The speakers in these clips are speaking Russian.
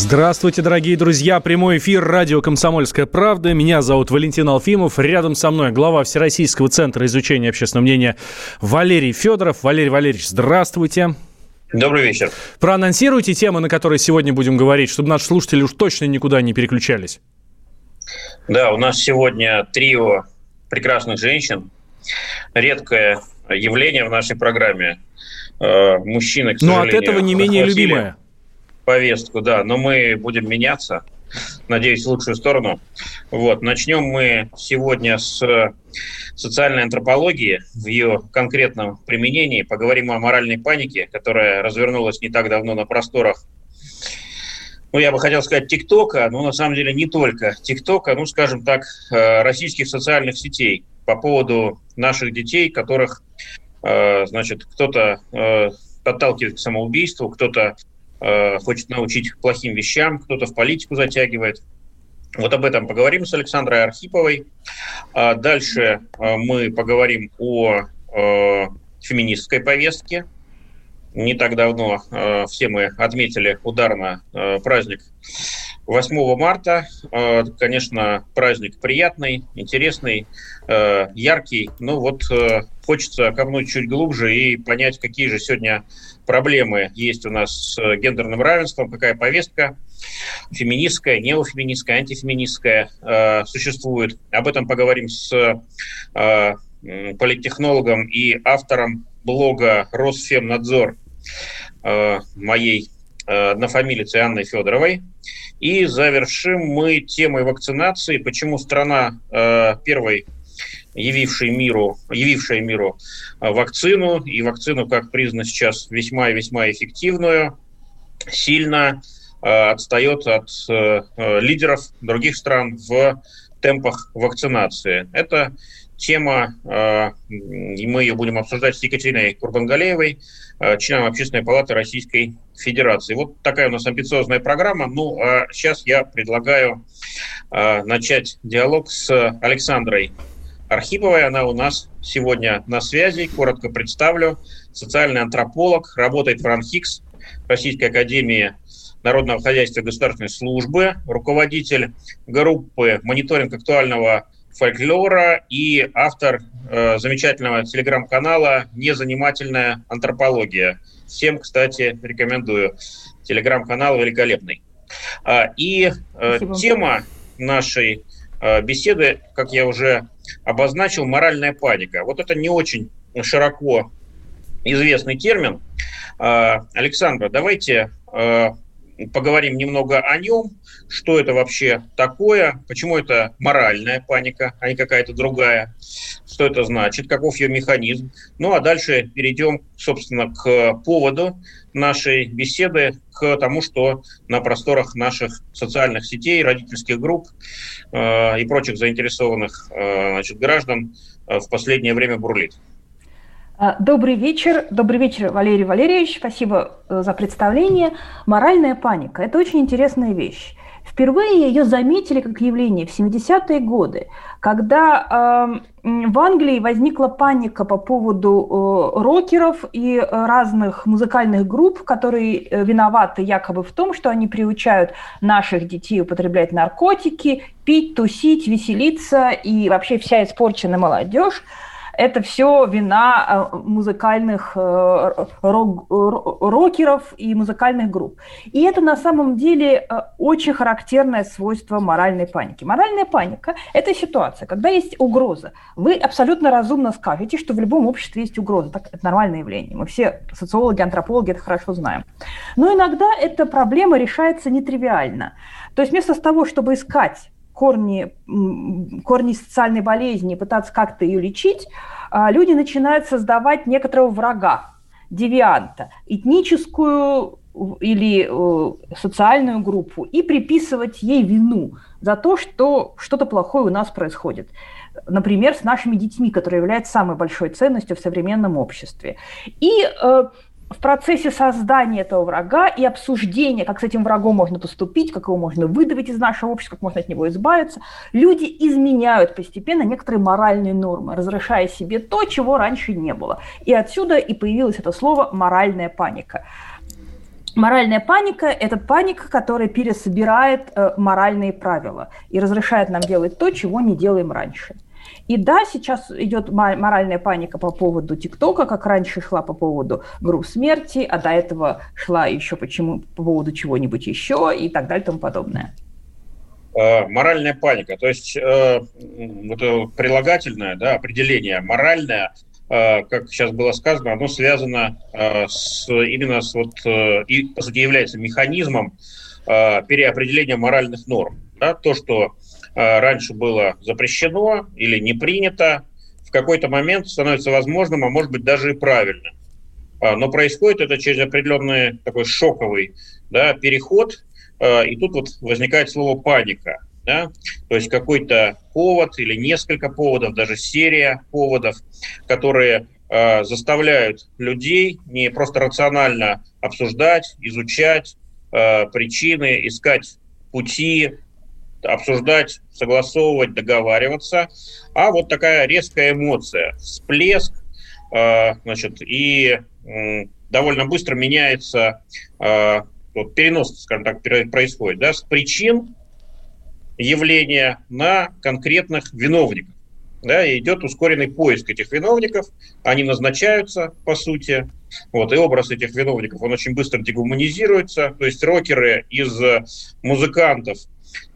Здравствуйте, дорогие друзья. Прямой эфир радио «Комсомольская правда». Меня зовут Валентин Алфимов. Рядом со мной глава Всероссийского центра изучения общественного мнения Валерий Федоров. Валерий Валерьевич, здравствуйте. Добрый вечер. Проанонсируйте темы, на которые сегодня будем говорить, чтобы наши слушатели уж точно никуда не переключались. Да, у нас сегодня трио прекрасных женщин. Редкое явление в нашей программе. Э, Мужчины, к Но сожалению, от этого не менее захватили любимое. Повестку, да, но мы будем меняться, надеюсь, в лучшую сторону. Вот, начнем мы сегодня с социальной антропологии в ее конкретном применении. Поговорим о моральной панике, которая развернулась не так давно на просторах ну, я бы хотел сказать ТикТока, но на самом деле не только ТикТока, ну, скажем так, э, российских социальных сетей по поводу наших детей, которых, э, значит, кто-то э, подталкивает к самоубийству, кто-то э, хочет научить плохим вещам, кто-то в политику затягивает. Вот об этом поговорим с Александрой Архиповой. А дальше э, мы поговорим о э, феминистской повестке. Не так давно все мы отметили ударно праздник 8 марта. Э, конечно, праздник приятный, интересный, э, яркий. Но вот э, хочется копнуть чуть глубже и понять, какие же сегодня проблемы есть у нас с гендерным равенством, какая повестка феминистская, неофеминистская, антифеминистская существует. Об этом поговорим с политтехнологом и автором блога Росфемнадзор моей однофамилицей Анной Федоровой. И завершим мы темой вакцинации. Почему страна э, первой явившей миру, явившая миру э, вакцину, и вакцину, как признано сейчас, весьма и весьма эффективную, сильно э, отстает от э, э, лидеров других стран в темпах вакцинации. Это тема, э, и мы ее будем обсуждать с Екатериной Курбангалеевой, э, членом Общественной палаты Российской Федерации. Вот такая у нас амбициозная программа. Ну, а сейчас я предлагаю э, начать диалог с Александрой Архиповой. Она у нас сегодня на связи. Коротко представлю. Социальный антрополог, работает в РАНХИКС, Российской Академии Народного хозяйства и государственной службы, руководитель группы «Мониторинг актуального фольклора» и автор э, замечательного телеграм-канала «Незанимательная антропология». Всем, кстати, рекомендую. Телеграм-канал великолепный. А, И э, тема нашей э, беседы, как я уже обозначил, моральная паника. Вот это не очень широко известный термин. А, Александра, давайте э, поговорим немного о нем, что это вообще такое, почему это моральная паника, а не какая-то другая, что это значит, каков ее механизм. Ну а дальше перейдем, собственно, к поводу нашей беседы, к тому, что на просторах наших социальных сетей, родительских групп э, и прочих заинтересованных э, значит, граждан э, в последнее время бурлит. А, Добрый вечер. Добрый вечер, Валерий Валерьевич. Спасибо э, за представление. Моральная паника – это очень интересная вещь. Впервые ее заметили как явление в 70-е годы, когда э, в Англии возникла паника по поводу э, рокеров и э, разных музыкальных групп, которые э, виноваты якобы в том, что они приучают наших детей употреблять наркотики, пить, тусить, веселиться и вообще вся испорченная молодежь это все вина э, музыкальных э, рок- ро- рокеров и музыкальных групп. И это на самом деле э, очень характерное свойство моральной паники. Моральная паника – это ситуация, когда есть угроза. Вы абсолютно разумно скажете, что в любом обществе есть угроза. Так, это нормальное явление. Мы все социологи, антропологи это хорошо знаем. Но иногда эта проблема решается нетривиально. То есть вместо того, чтобы искать корни, корни социальной болезни пытаться как-то ее лечить, а, люди начинают создавать некоторого врага, девианта, этническую или социальную группу и приписывать ей вину за то, что что-то плохое у нас происходит. Например, с нашими детьми, которые являются самой большой ценностью в современном обществе. И в процессе создания этого врага и обсуждения, как с этим врагом можно поступить, как его можно выдавить из нашего общества, как можно от него избавиться, люди изменяют постепенно некоторые моральные нормы, разрешая себе то, чего раньше не было. И отсюда и появилось это слово «моральная паника». Моральная паника – это паника, которая пересобирает э, моральные правила и разрешает нам делать то, чего не делаем раньше – и да, сейчас идет моральная паника по поводу ТикТока, как раньше шла по поводу групп смерти, а до этого шла еще почему, по поводу чего-нибудь еще и так далее и тому подобное. Э, моральная паника, то есть э, вот прилагательное да, определение моральное, э, как сейчас было сказано, оно связано э, с, именно с вот, э, и, по сути, является механизмом э, переопределения моральных норм. Да, то, что раньше было запрещено или не принято, в какой-то момент становится возможным, а может быть даже и правильным. А, но происходит это через определенный такой шоковый да, переход, а, и тут вот возникает слово паника. Да? То есть какой-то повод или несколько поводов, даже серия поводов, которые заставляют людей не просто рационально обсуждать, изучать причины, искать пути, обсуждать, согласовывать, договариваться, а вот такая резкая эмоция, всплеск, э, значит, и довольно быстро меняется, э, вот перенос, скажем так, происходит, да, с причин явления на конкретных виновников. Да, и идет ускоренный поиск этих виновников, они назначаются, по сути, вот, и образ этих виновников, он очень быстро дегуманизируется, то есть рокеры из музыкантов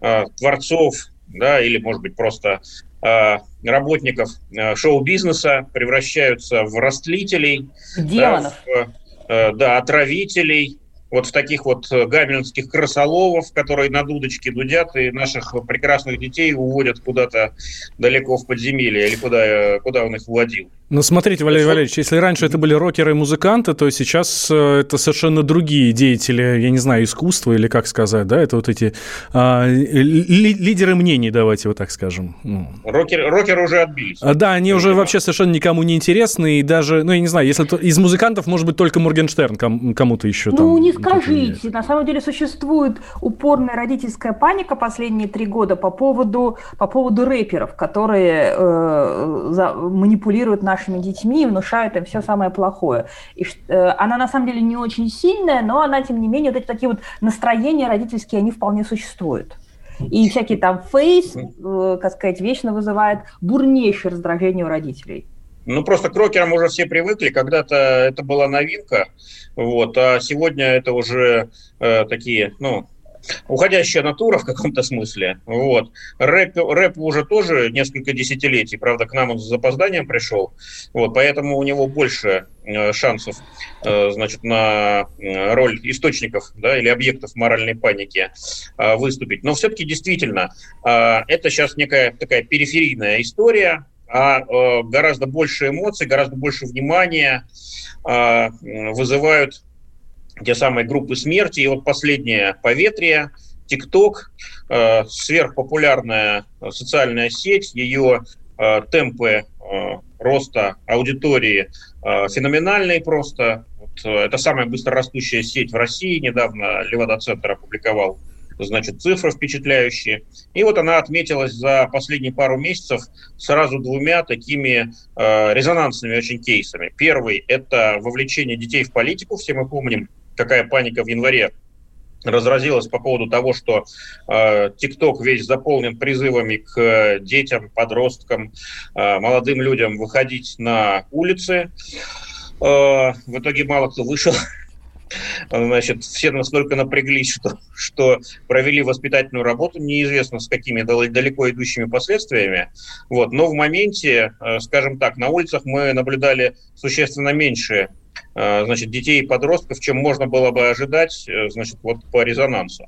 э, творцов, да, или, может быть, просто э, работников э, шоу-бизнеса превращаются в растлителей, демонов, да, в, э, да, отравителей, вот в таких вот гамельнских крысоловов, которые на дудочке дудят и наших прекрасных детей уводят куда-то далеко в подземелье или куда, куда он их вводил. Ну, смотрите, Валерий Валерьевич, если раньше это были рокеры и музыканты, то сейчас э, это совершенно другие деятели, я не знаю, искусства или как сказать, да, это вот эти а, ли, лидеры мнений, давайте вот так скажем. Ну. Рокер, рокеры уже отбились. А, да, они уже вообще совершенно никому не интересны, и даже, ну, я не знаю, если из музыкантов, может быть, только Моргенштерн ком, кому-то еще ну, там. Ну, не скажите, на самом деле существует упорная родительская паника последние три года по поводу, по поводу рэперов, которые э, за, манипулируют нашими нашими детьми и внушают им все самое плохое. И э, она на самом деле не очень сильная, но она, тем не менее, вот эти такие вот настроения родительские, они вполне существуют. И всякие там фейс, э, как сказать, вечно вызывает бурнейшее раздражение у родителей. Ну, просто к рокерам уже все привыкли. Когда-то это была новинка, вот, а сегодня это уже э, такие, ну, уходящая натура в каком-то смысле. Вот. Рэп, рэп уже тоже несколько десятилетий, правда, к нам он с запозданием пришел, вот, поэтому у него больше э, шансов э, значит, на э, роль источников да, или объектов моральной паники выступить. Но все-таки действительно, это сейчас некая такая периферийная история, а гораздо больше эмоций, гораздо больше внимания вызывают те самые группы смерти. И вот последнее поветрие, ТикТок, э, сверхпопулярная социальная сеть, ее э, темпы э, роста аудитории э, феноменальные просто. Вот, э, это самая быстрорастущая сеть в России. Недавно Левада-центр опубликовал значит, цифры впечатляющие. И вот она отметилась за последние пару месяцев сразу двумя такими э, резонансными очень кейсами. Первый – это вовлечение детей в политику. Все мы помним какая паника в январе разразилась по поводу того, что э, ТикТок э, весь заполнен призывами к э, детям, подросткам, э, молодым людям выходить на улицы. Э, в итоге мало кто вышел. Значит, все настолько напряглись, что, что провели воспитательную работу, неизвестно с какими далеко идущими последствиями. Вот. Но в моменте, э, скажем так, на улицах мы наблюдали существенно меньше значит, детей и подростков, чем можно было бы ожидать, э, значит, вот по резонансу.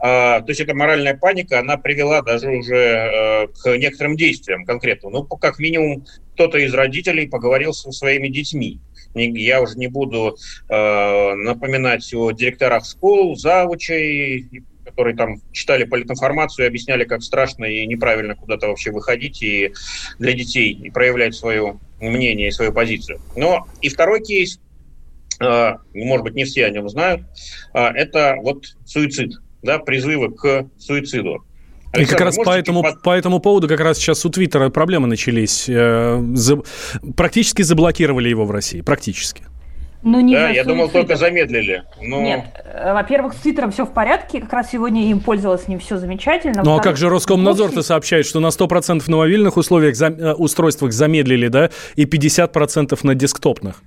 А, то есть эта моральная паника, она привела даже уже э, к некоторым действиям конкретно. Ну, как минимум, кто-то из родителей поговорил со своими детьми. я уже не буду э, напоминать о директорах школ, завучей, которые там читали политинформацию и объясняли, как страшно и неправильно куда-то вообще выходить и для детей и проявлять свое мнение и свою позицию. Но и второй кейс, э, может быть, не все о нем знают, э, это вот суицид, да, призывы к суициду. Александр, и как раз по этому, под... по этому поводу как раз сейчас у Твиттера проблемы начались. Э, за... Практически заблокировали его в России, практически. Ну, не да, я думал, только замедлили. Но... Нет, э, во-первых, с Твиттером все в порядке, как раз сегодня им пользовалась, с ним все замечательно. Ну а как же Роскомнадзор-то сообщает, что на 100% на мобильных условиях за... Э, устройствах замедлили, да, и 50% на десктопных?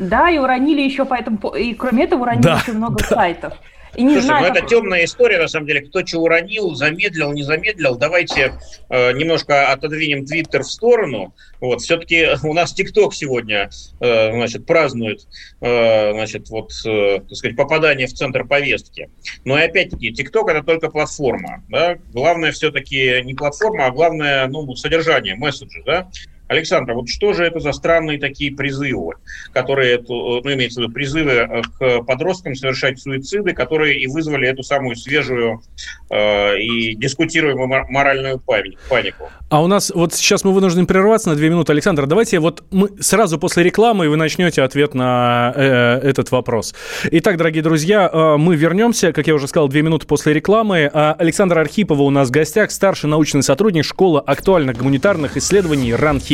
Да, и уронили еще поэтому, и кроме этого уронили да, еще много да. сайтов. И не Слушай, знаю, ну это темная история, на самом деле. Кто что уронил, замедлил, не замедлил. Давайте э, немножко отодвинем Твиттер в сторону. Вот, все-таки у нас ТикТок сегодня, э, значит, празднует, э, значит, вот, э, так сказать, попадание в центр повестки. Но и опять-таки, ТикТок это только платформа, да. Главное все-таки не платформа, а главное, ну, содержание, месседжи, да. Александр, вот что же это за странные такие призывы, которые, ну, имеется в виду призывы э, к подросткам совершать суициды, которые и вызвали эту самую свежую э, и дискутируемую моральную панику? А у нас вот сейчас мы вынуждены прерваться на две минуты. Александр, давайте вот мы сразу после рекламы вы начнете ответ на э, этот вопрос. Итак, дорогие друзья, э, мы вернемся, как я уже сказал, две минуты после рекламы. А Александр Архипова у нас в гостях, старший научный сотрудник школы актуальных гуманитарных исследований РАНХИ.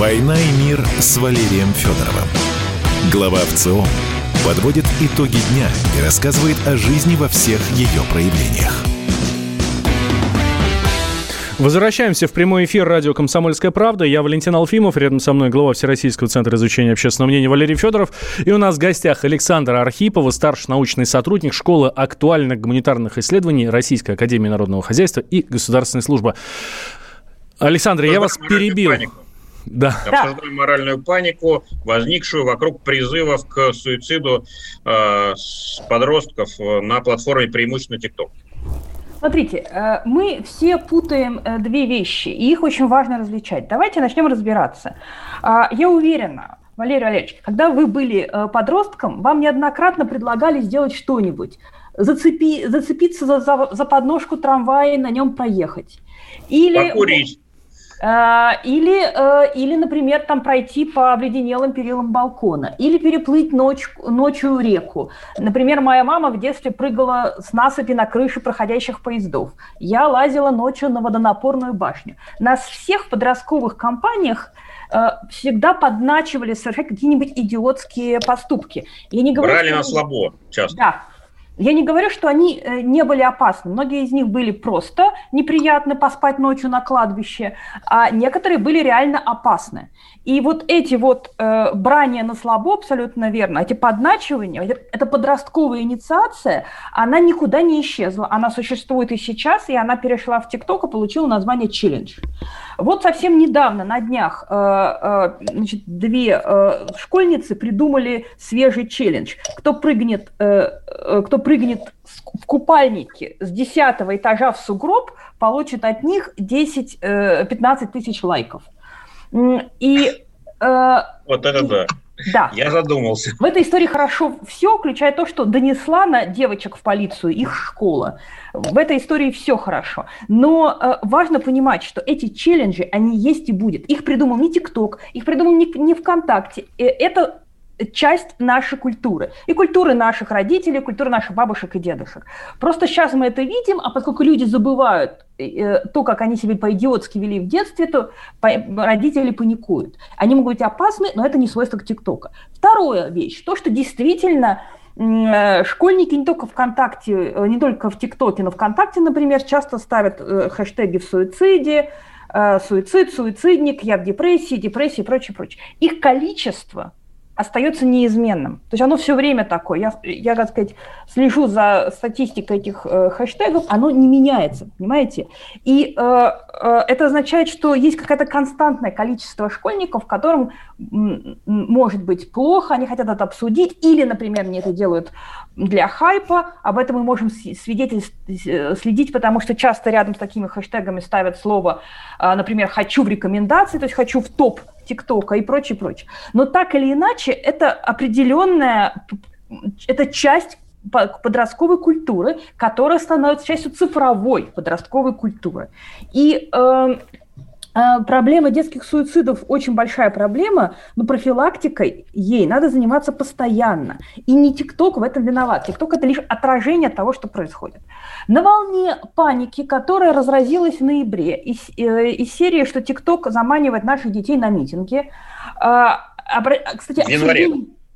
«Война и мир» с Валерием Федоровым. Глава ВЦО подводит итоги дня и рассказывает о жизни во всех ее проявлениях. Возвращаемся в прямой эфир радио «Комсомольская правда». Я Валентин Алфимов, рядом со мной глава Всероссийского центра изучения общественного мнения Валерий Федоров. И у нас в гостях Александр Архипов, старший научный сотрудник школы актуальных гуманитарных исследований Российской Академии Народного Хозяйства и Государственной службы. Александр, я вас перебил. Панику. Да. Обсуждаем моральную панику, возникшую вокруг призывов к суициду э, подростков э, на платформе преимущественно TikTok. Смотрите, э, мы все путаем э, две вещи, и их очень важно различать. Давайте начнем разбираться. А, я уверена, Валерий Валерьевич, когда вы были подростком, вам неоднократно предлагали сделать что-нибудь. Зацепи, зацепиться за, за, за подножку трамвая и на нем проехать. Или... Покурить. Э, или, э, или, например, там пройти по обледенелым перилам балкона, или переплыть ночь, ночью реку. Например, моя мама в детстве прыгала с насыпи на крыши проходящих поездов. Я лазила ночью на водонапорную башню. Нас всех в подростковых компаниях э, всегда подначивали совершать какие-нибудь идиотские поступки. Я не говорю, Брали что... на слабо часто. Да, я не говорю, что они э, не были опасны. Многие из них были просто неприятны поспать ночью на кладбище, а некоторые были реально опасны. И вот эти вот э, брания на слабо, абсолютно верно, эти подначивания, эта подростковая инициация, она никуда не исчезла. Она существует и сейчас, и она перешла в ТикТок и получила название «Челлендж». Вот совсем недавно, на днях, э, э, значит, две э, школьницы придумали свежий челлендж. Кто прыгнет, кто прыгнет в купальнике с 10 этажа в сугроб, получит от них 10-15 тысяч лайков. И вот это да. Да. Я задумался. В этой истории хорошо все, включая то, что донесла на девочек в полицию их школа. В этой истории все хорошо. Но э, важно понимать, что эти челленджи, они есть и будет. Их придумал не ТикТок, их придумал не, не ВКонтакте. Э, это часть нашей культуры. И культуры наших родителей, культуры наших бабушек и дедушек. Просто сейчас мы это видим, а поскольку люди забывают э, то, как они себя по-идиотски вели в детстве, то родители паникуют. Они могут быть опасны, но это не свойство ТикТока. Вторая вещь, то, что действительно э, школьники не только ВКонтакте, э, не только в ТикТоке, но ВКонтакте, например, часто ставят хэштеги в суициде, суицид, суицидник, я в депрессии, депрессии и прочее, прочее. Их количество остается неизменным. То есть оно все время такое. Я, я так сказать, слежу за статистикой этих э, хэштегов, оно не меняется, понимаете? И э, э, это означает, что есть какое-то константное количество школьников, которым может быть плохо, они хотят это обсудить, или, например, они это делают для хайпа. Об этом мы можем э, следить, потому что часто рядом с такими хэштегами ставят слово, э, например, «хочу в рекомендации», то есть «хочу в топ ТикТока и прочее, прочее. Но так или иначе, это определенная, это часть подростковой культуры, которая становится частью цифровой подростковой культуры. И э, проблема детских суицидов очень большая проблема, но профилактикой ей надо заниматься постоянно. И не ТикТок в этом виноват. ТикТок – это лишь отражение того, что происходит. На волне паники, которая разразилась в ноябре, из, э, из серии, что ТикТок заманивает наших детей на митинги, а, кстати, в январе.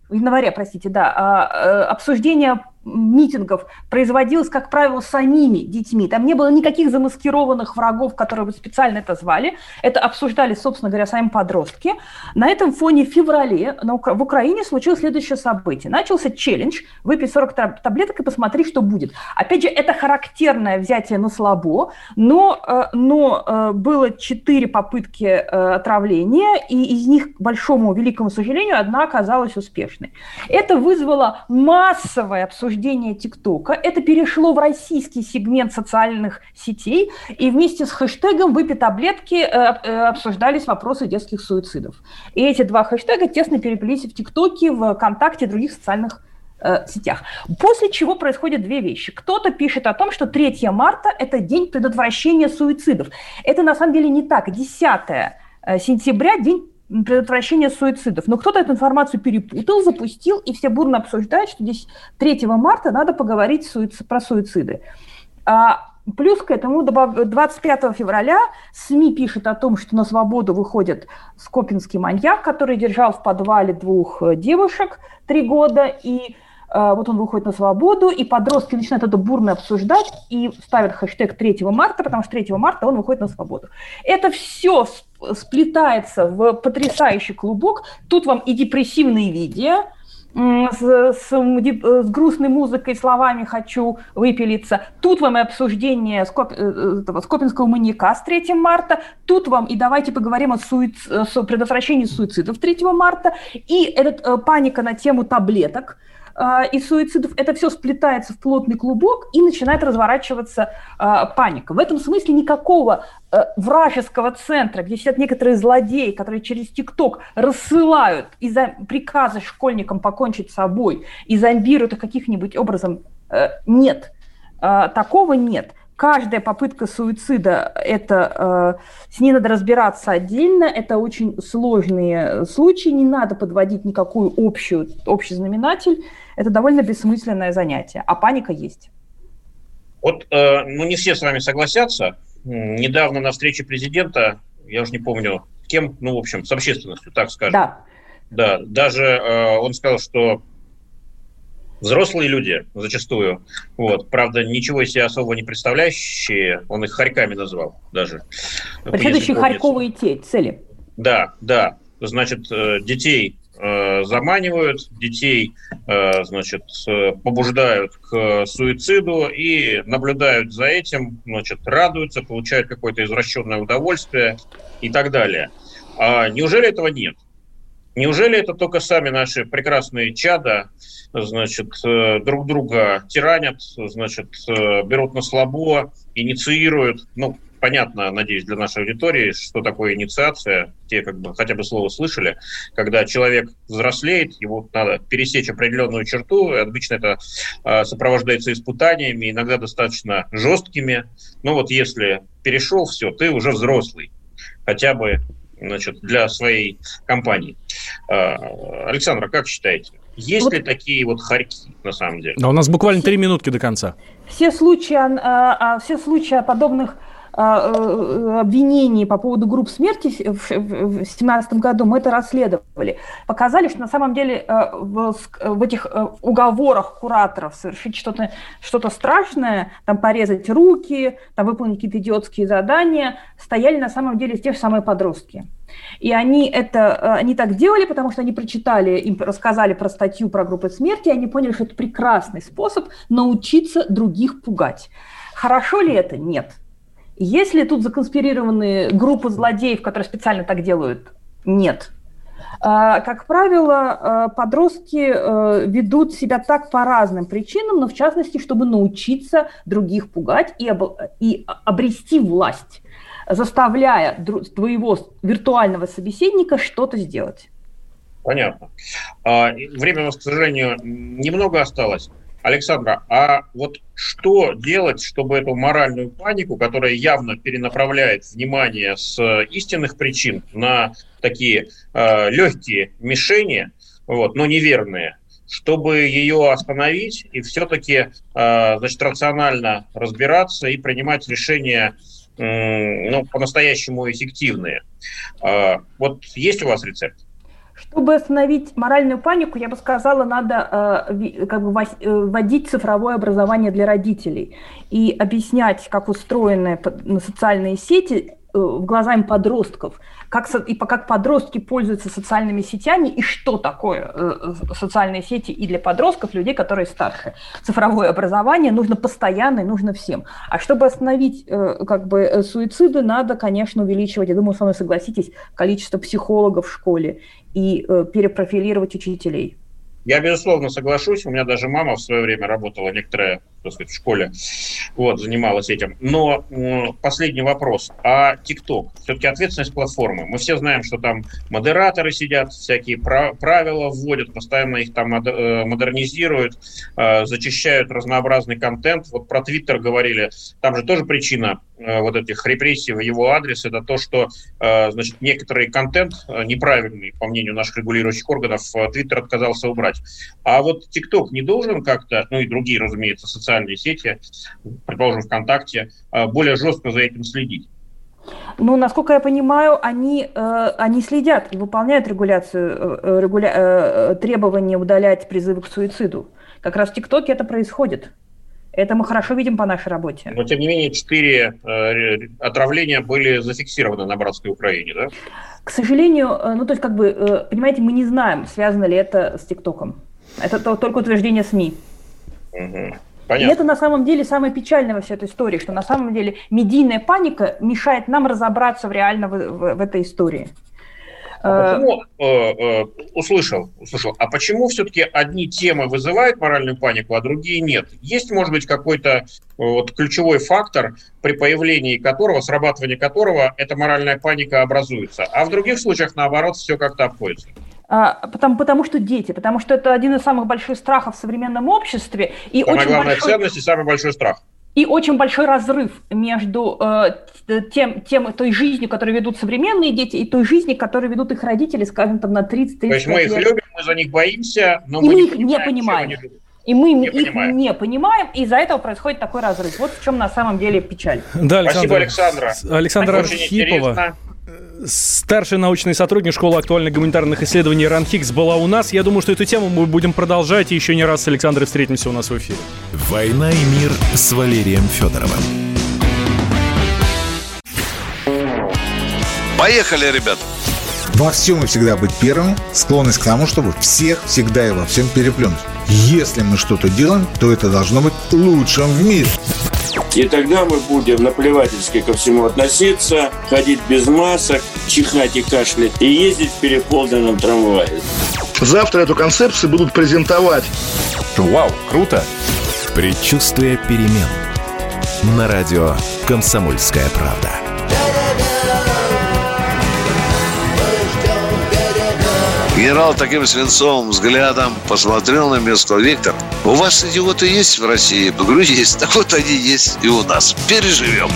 В январе, простите, да. А, э, обсуждение митингов производилось, как правило, самими детьми. Там не было никаких замаскированных врагов, которые бы специально это звали. Это обсуждали, собственно говоря, сами подростки. На этом фоне в феврале в Украине случилось следующее событие. Начался челлендж «Выпей 40 таблеток и посмотри, что будет». Опять же, это характерное взятие на слабо, но, э, но э, было четыре попытки э, отравления, и из них, к большому великому сожалению, одна оказалась успешной. Это вызвало массовое обсуждение обсуждение ТикТока. Это перешло в российский сегмент социальных сетей, и вместе с хэштегом «Выпей таблетки» э, э, обсуждались вопросы детских суицидов. И эти два хэштега тесно переплелись в ТикТоке, в ВКонтакте и других социальных э, сетях. После чего происходят две вещи. Кто-то пишет о том, что 3 марта – это день предотвращения суицидов. Это на самом деле не так. 10 сентября – день предотвращения суицидов. Но кто-то эту информацию перепутал, запустил, и все бурно обсуждают, что здесь 3 марта надо поговорить суицид, про суициды. А, плюс к этому 25 февраля СМИ пишет о том, что на свободу выходит скопинский маньяк, который держал в подвале двух э, девушек три года, и а, вот он выходит на свободу, и подростки начинают это бурно обсуждать и ставят хэштег 3 марта, потому что 3 марта он выходит на свободу. Это все сплетается в потрясающий клубок. Тут вам и депрессивные видео, с, с, с грустной музыкой, словами «хочу выпилиться». Тут вам и обсуждение Скоп, э, этого, Скопинского маньяка с 3 марта. Тут вам и давайте поговорим о, суиц, о предотвращении суицидов 3 марта. И этот, э, паника на тему таблеток – э, и суицидов, это все сплетается в плотный клубок и начинает разворачиваться э, паника. В этом смысле никакого э, вражеского центра, где сидят некоторые злодеи, которые через ТикТок рассылают из-за приказа школьникам покончить с собой и зомбируют их каких-нибудь образом, э, нет. Э, такого нет каждая попытка суицида, это, э, с ней надо разбираться отдельно, это очень сложные случаи, не надо подводить никакую общую, общий знаменатель, это довольно бессмысленное занятие, а паника есть. Вот, э, ну, не все с вами согласятся. Недавно на встрече президента, я уже не помню, с кем, ну, в общем, с общественностью, так скажем. Да. Да, даже э, он сказал, что взрослые люди зачастую, вот, правда, ничего из себя особо не представляющие, он их хорьками назвал даже. Преследующие хорьковые те, цели. Да, да, значит, э, детей э, заманивают, детей, э, значит, побуждают к суициду и наблюдают за этим, значит, радуются, получают какое-то извращенное удовольствие и так далее. А неужели этого нет? Неужели это только сами наши прекрасные чада, значит, э, друг друга тиранят, значит, э, берут на слабо, инициируют, ну, понятно, надеюсь, для нашей аудитории, что такое инициация, те как бы хотя бы слово слышали, когда человек взрослеет, его надо пересечь определенную черту, обычно это э, сопровождается испытаниями, иногда достаточно жесткими, но вот если перешел, все, ты уже взрослый, хотя бы значит, для своей компании. Александра, как считаете, есть вот. ли такие вот хорьки на самом деле? Да, у нас буквально три минутки до конца. Все случаи, все случаи подобных а, э, обвинений по поводу групп смерти в 2017 году мы это расследовали. Показали, что на самом деле э, в этих э, уговорах кураторов совершить что-то что страшное, там порезать руки, там выполнить какие-то идиотские задания, стояли на самом деле те же самые подростки. И они это, они так делали, потому что они прочитали, им рассказали про статью про группы смерти, и они поняли, что это прекрасный способ научиться других пугать. Хорошо ли это? Нет. Есть ли тут законспирированные группы злодеев, которые специально так делают? Нет. А, как правило, а, подростки а, ведут себя так по разным причинам, но в частности, чтобы научиться других пугать и обрести власть, заставляя твоего виртуального собеседника что-то сделать. Понятно. Время у нас, к сожалению, немного осталось. Александра, а вот что делать, чтобы эту моральную панику, которая явно перенаправляет внимание с истинных причин на такие э, легкие мишени, вот, но неверные, чтобы ее остановить и все-таки э, значит, рационально разбираться и принимать решения э, ну, по-настоящему эффективные. Э, вот есть у вас рецепт? Чтобы остановить моральную панику, я бы сказала, надо э, как бы э, вводить цифровое образование для родителей и объяснять, как устроены социальные сети в глазами подростков, как, и как подростки пользуются социальными сетями и что такое социальные сети и для подростков, людей, которые старше. Цифровое образование нужно постоянно и нужно всем. А чтобы остановить как бы, суициды, надо, конечно, увеличивать, я думаю, со мной согласитесь, количество психологов в школе и э, перепрофилировать учителей. Я, безусловно, соглашусь. У меня даже мама в свое время работала некоторое так сказать, в школе, вот, занималась этим. Но последний вопрос. А ТикТок? Все-таки ответственность платформы. Мы все знаем, что там модераторы сидят, всякие правила вводят, постоянно их там э, модернизируют, э, зачищают разнообразный контент. Вот про Твиттер говорили. Там же тоже причина э, вот этих репрессий в его адрес, это то, что, значит, некоторый контент неправильный, по мнению наших регулирующих органов, Твиттер отказался убрать. А вот ТикТок не должен как-то, ну и другие, разумеется, социальные социальные сети, предположим, ВКонтакте, э, более жестко за этим следить? Ну, насколько я понимаю, они, э, они следят и выполняют регуляцию, э, регуля... требования удалять призывы к суициду. Как раз в ТикТоке это происходит. Это мы хорошо видим по нашей работе. Но, тем не менее, четыре э, отравления были зафиксированы на Братской Украине, да? К сожалению, ну, то есть, как бы, понимаете, мы не знаем, связано ли это с ТикТоком. Это только утверждение СМИ. Угу. Понятно. И это на самом деле самое печальное во всей этой истории, что на самом деле медийная паника мешает нам разобраться в реально в, в, в этой истории. А почему, э, э, услышал, услышал, а почему все-таки одни темы вызывают моральную панику, а другие нет? Есть, может быть, какой-то э, вот, ключевой фактор, при появлении которого, срабатывании которого эта моральная паника образуется, а в других случаях, наоборот, все как-то обходится? А, потому, потому что дети, потому что это один из самых больших страхов в современном обществе. И Самая очень главная большой, ценность и самый большой страх. И очень большой разрыв между э, тем, тем, той жизнью, которую ведут современные дети, и той жизнью, которую ведут их родители, скажем, там на 30-30 лет. То есть мы их любим, мы за них боимся, но и мы, мы их не понимаем. Не понимаем. И мы не их понимаем. не понимаем, и из-за этого происходит такой разрыв. Вот в чем на самом деле печаль. Да, Александр, Спасибо, Александра. Александра Архипова старший научный сотрудник школы актуальных гуманитарных исследований РАНХИКС была у нас. Я думаю, что эту тему мы будем продолжать. И еще не раз с Александрой встретимся у нас в эфире. «Война и мир» с Валерием Федоровым. Поехали, ребят! Во всем и всегда быть первым, склонность к тому, чтобы всех всегда и во всем переплюнуть. Если мы что-то делаем, то это должно быть лучшим в мире. И тогда мы будем наплевательски ко всему относиться, ходить без масок, чихать и кашлять и ездить в переполненном трамвае. Завтра эту концепцию будут презентовать. Вау, круто! Предчувствие перемен. На радио «Комсомольская правда». Генерал таким свинцовым взглядом посмотрел на меня и сказал, Виктор, у вас идиоты есть в России? Я говорю, есть. Так вот они есть и у нас. Переживем.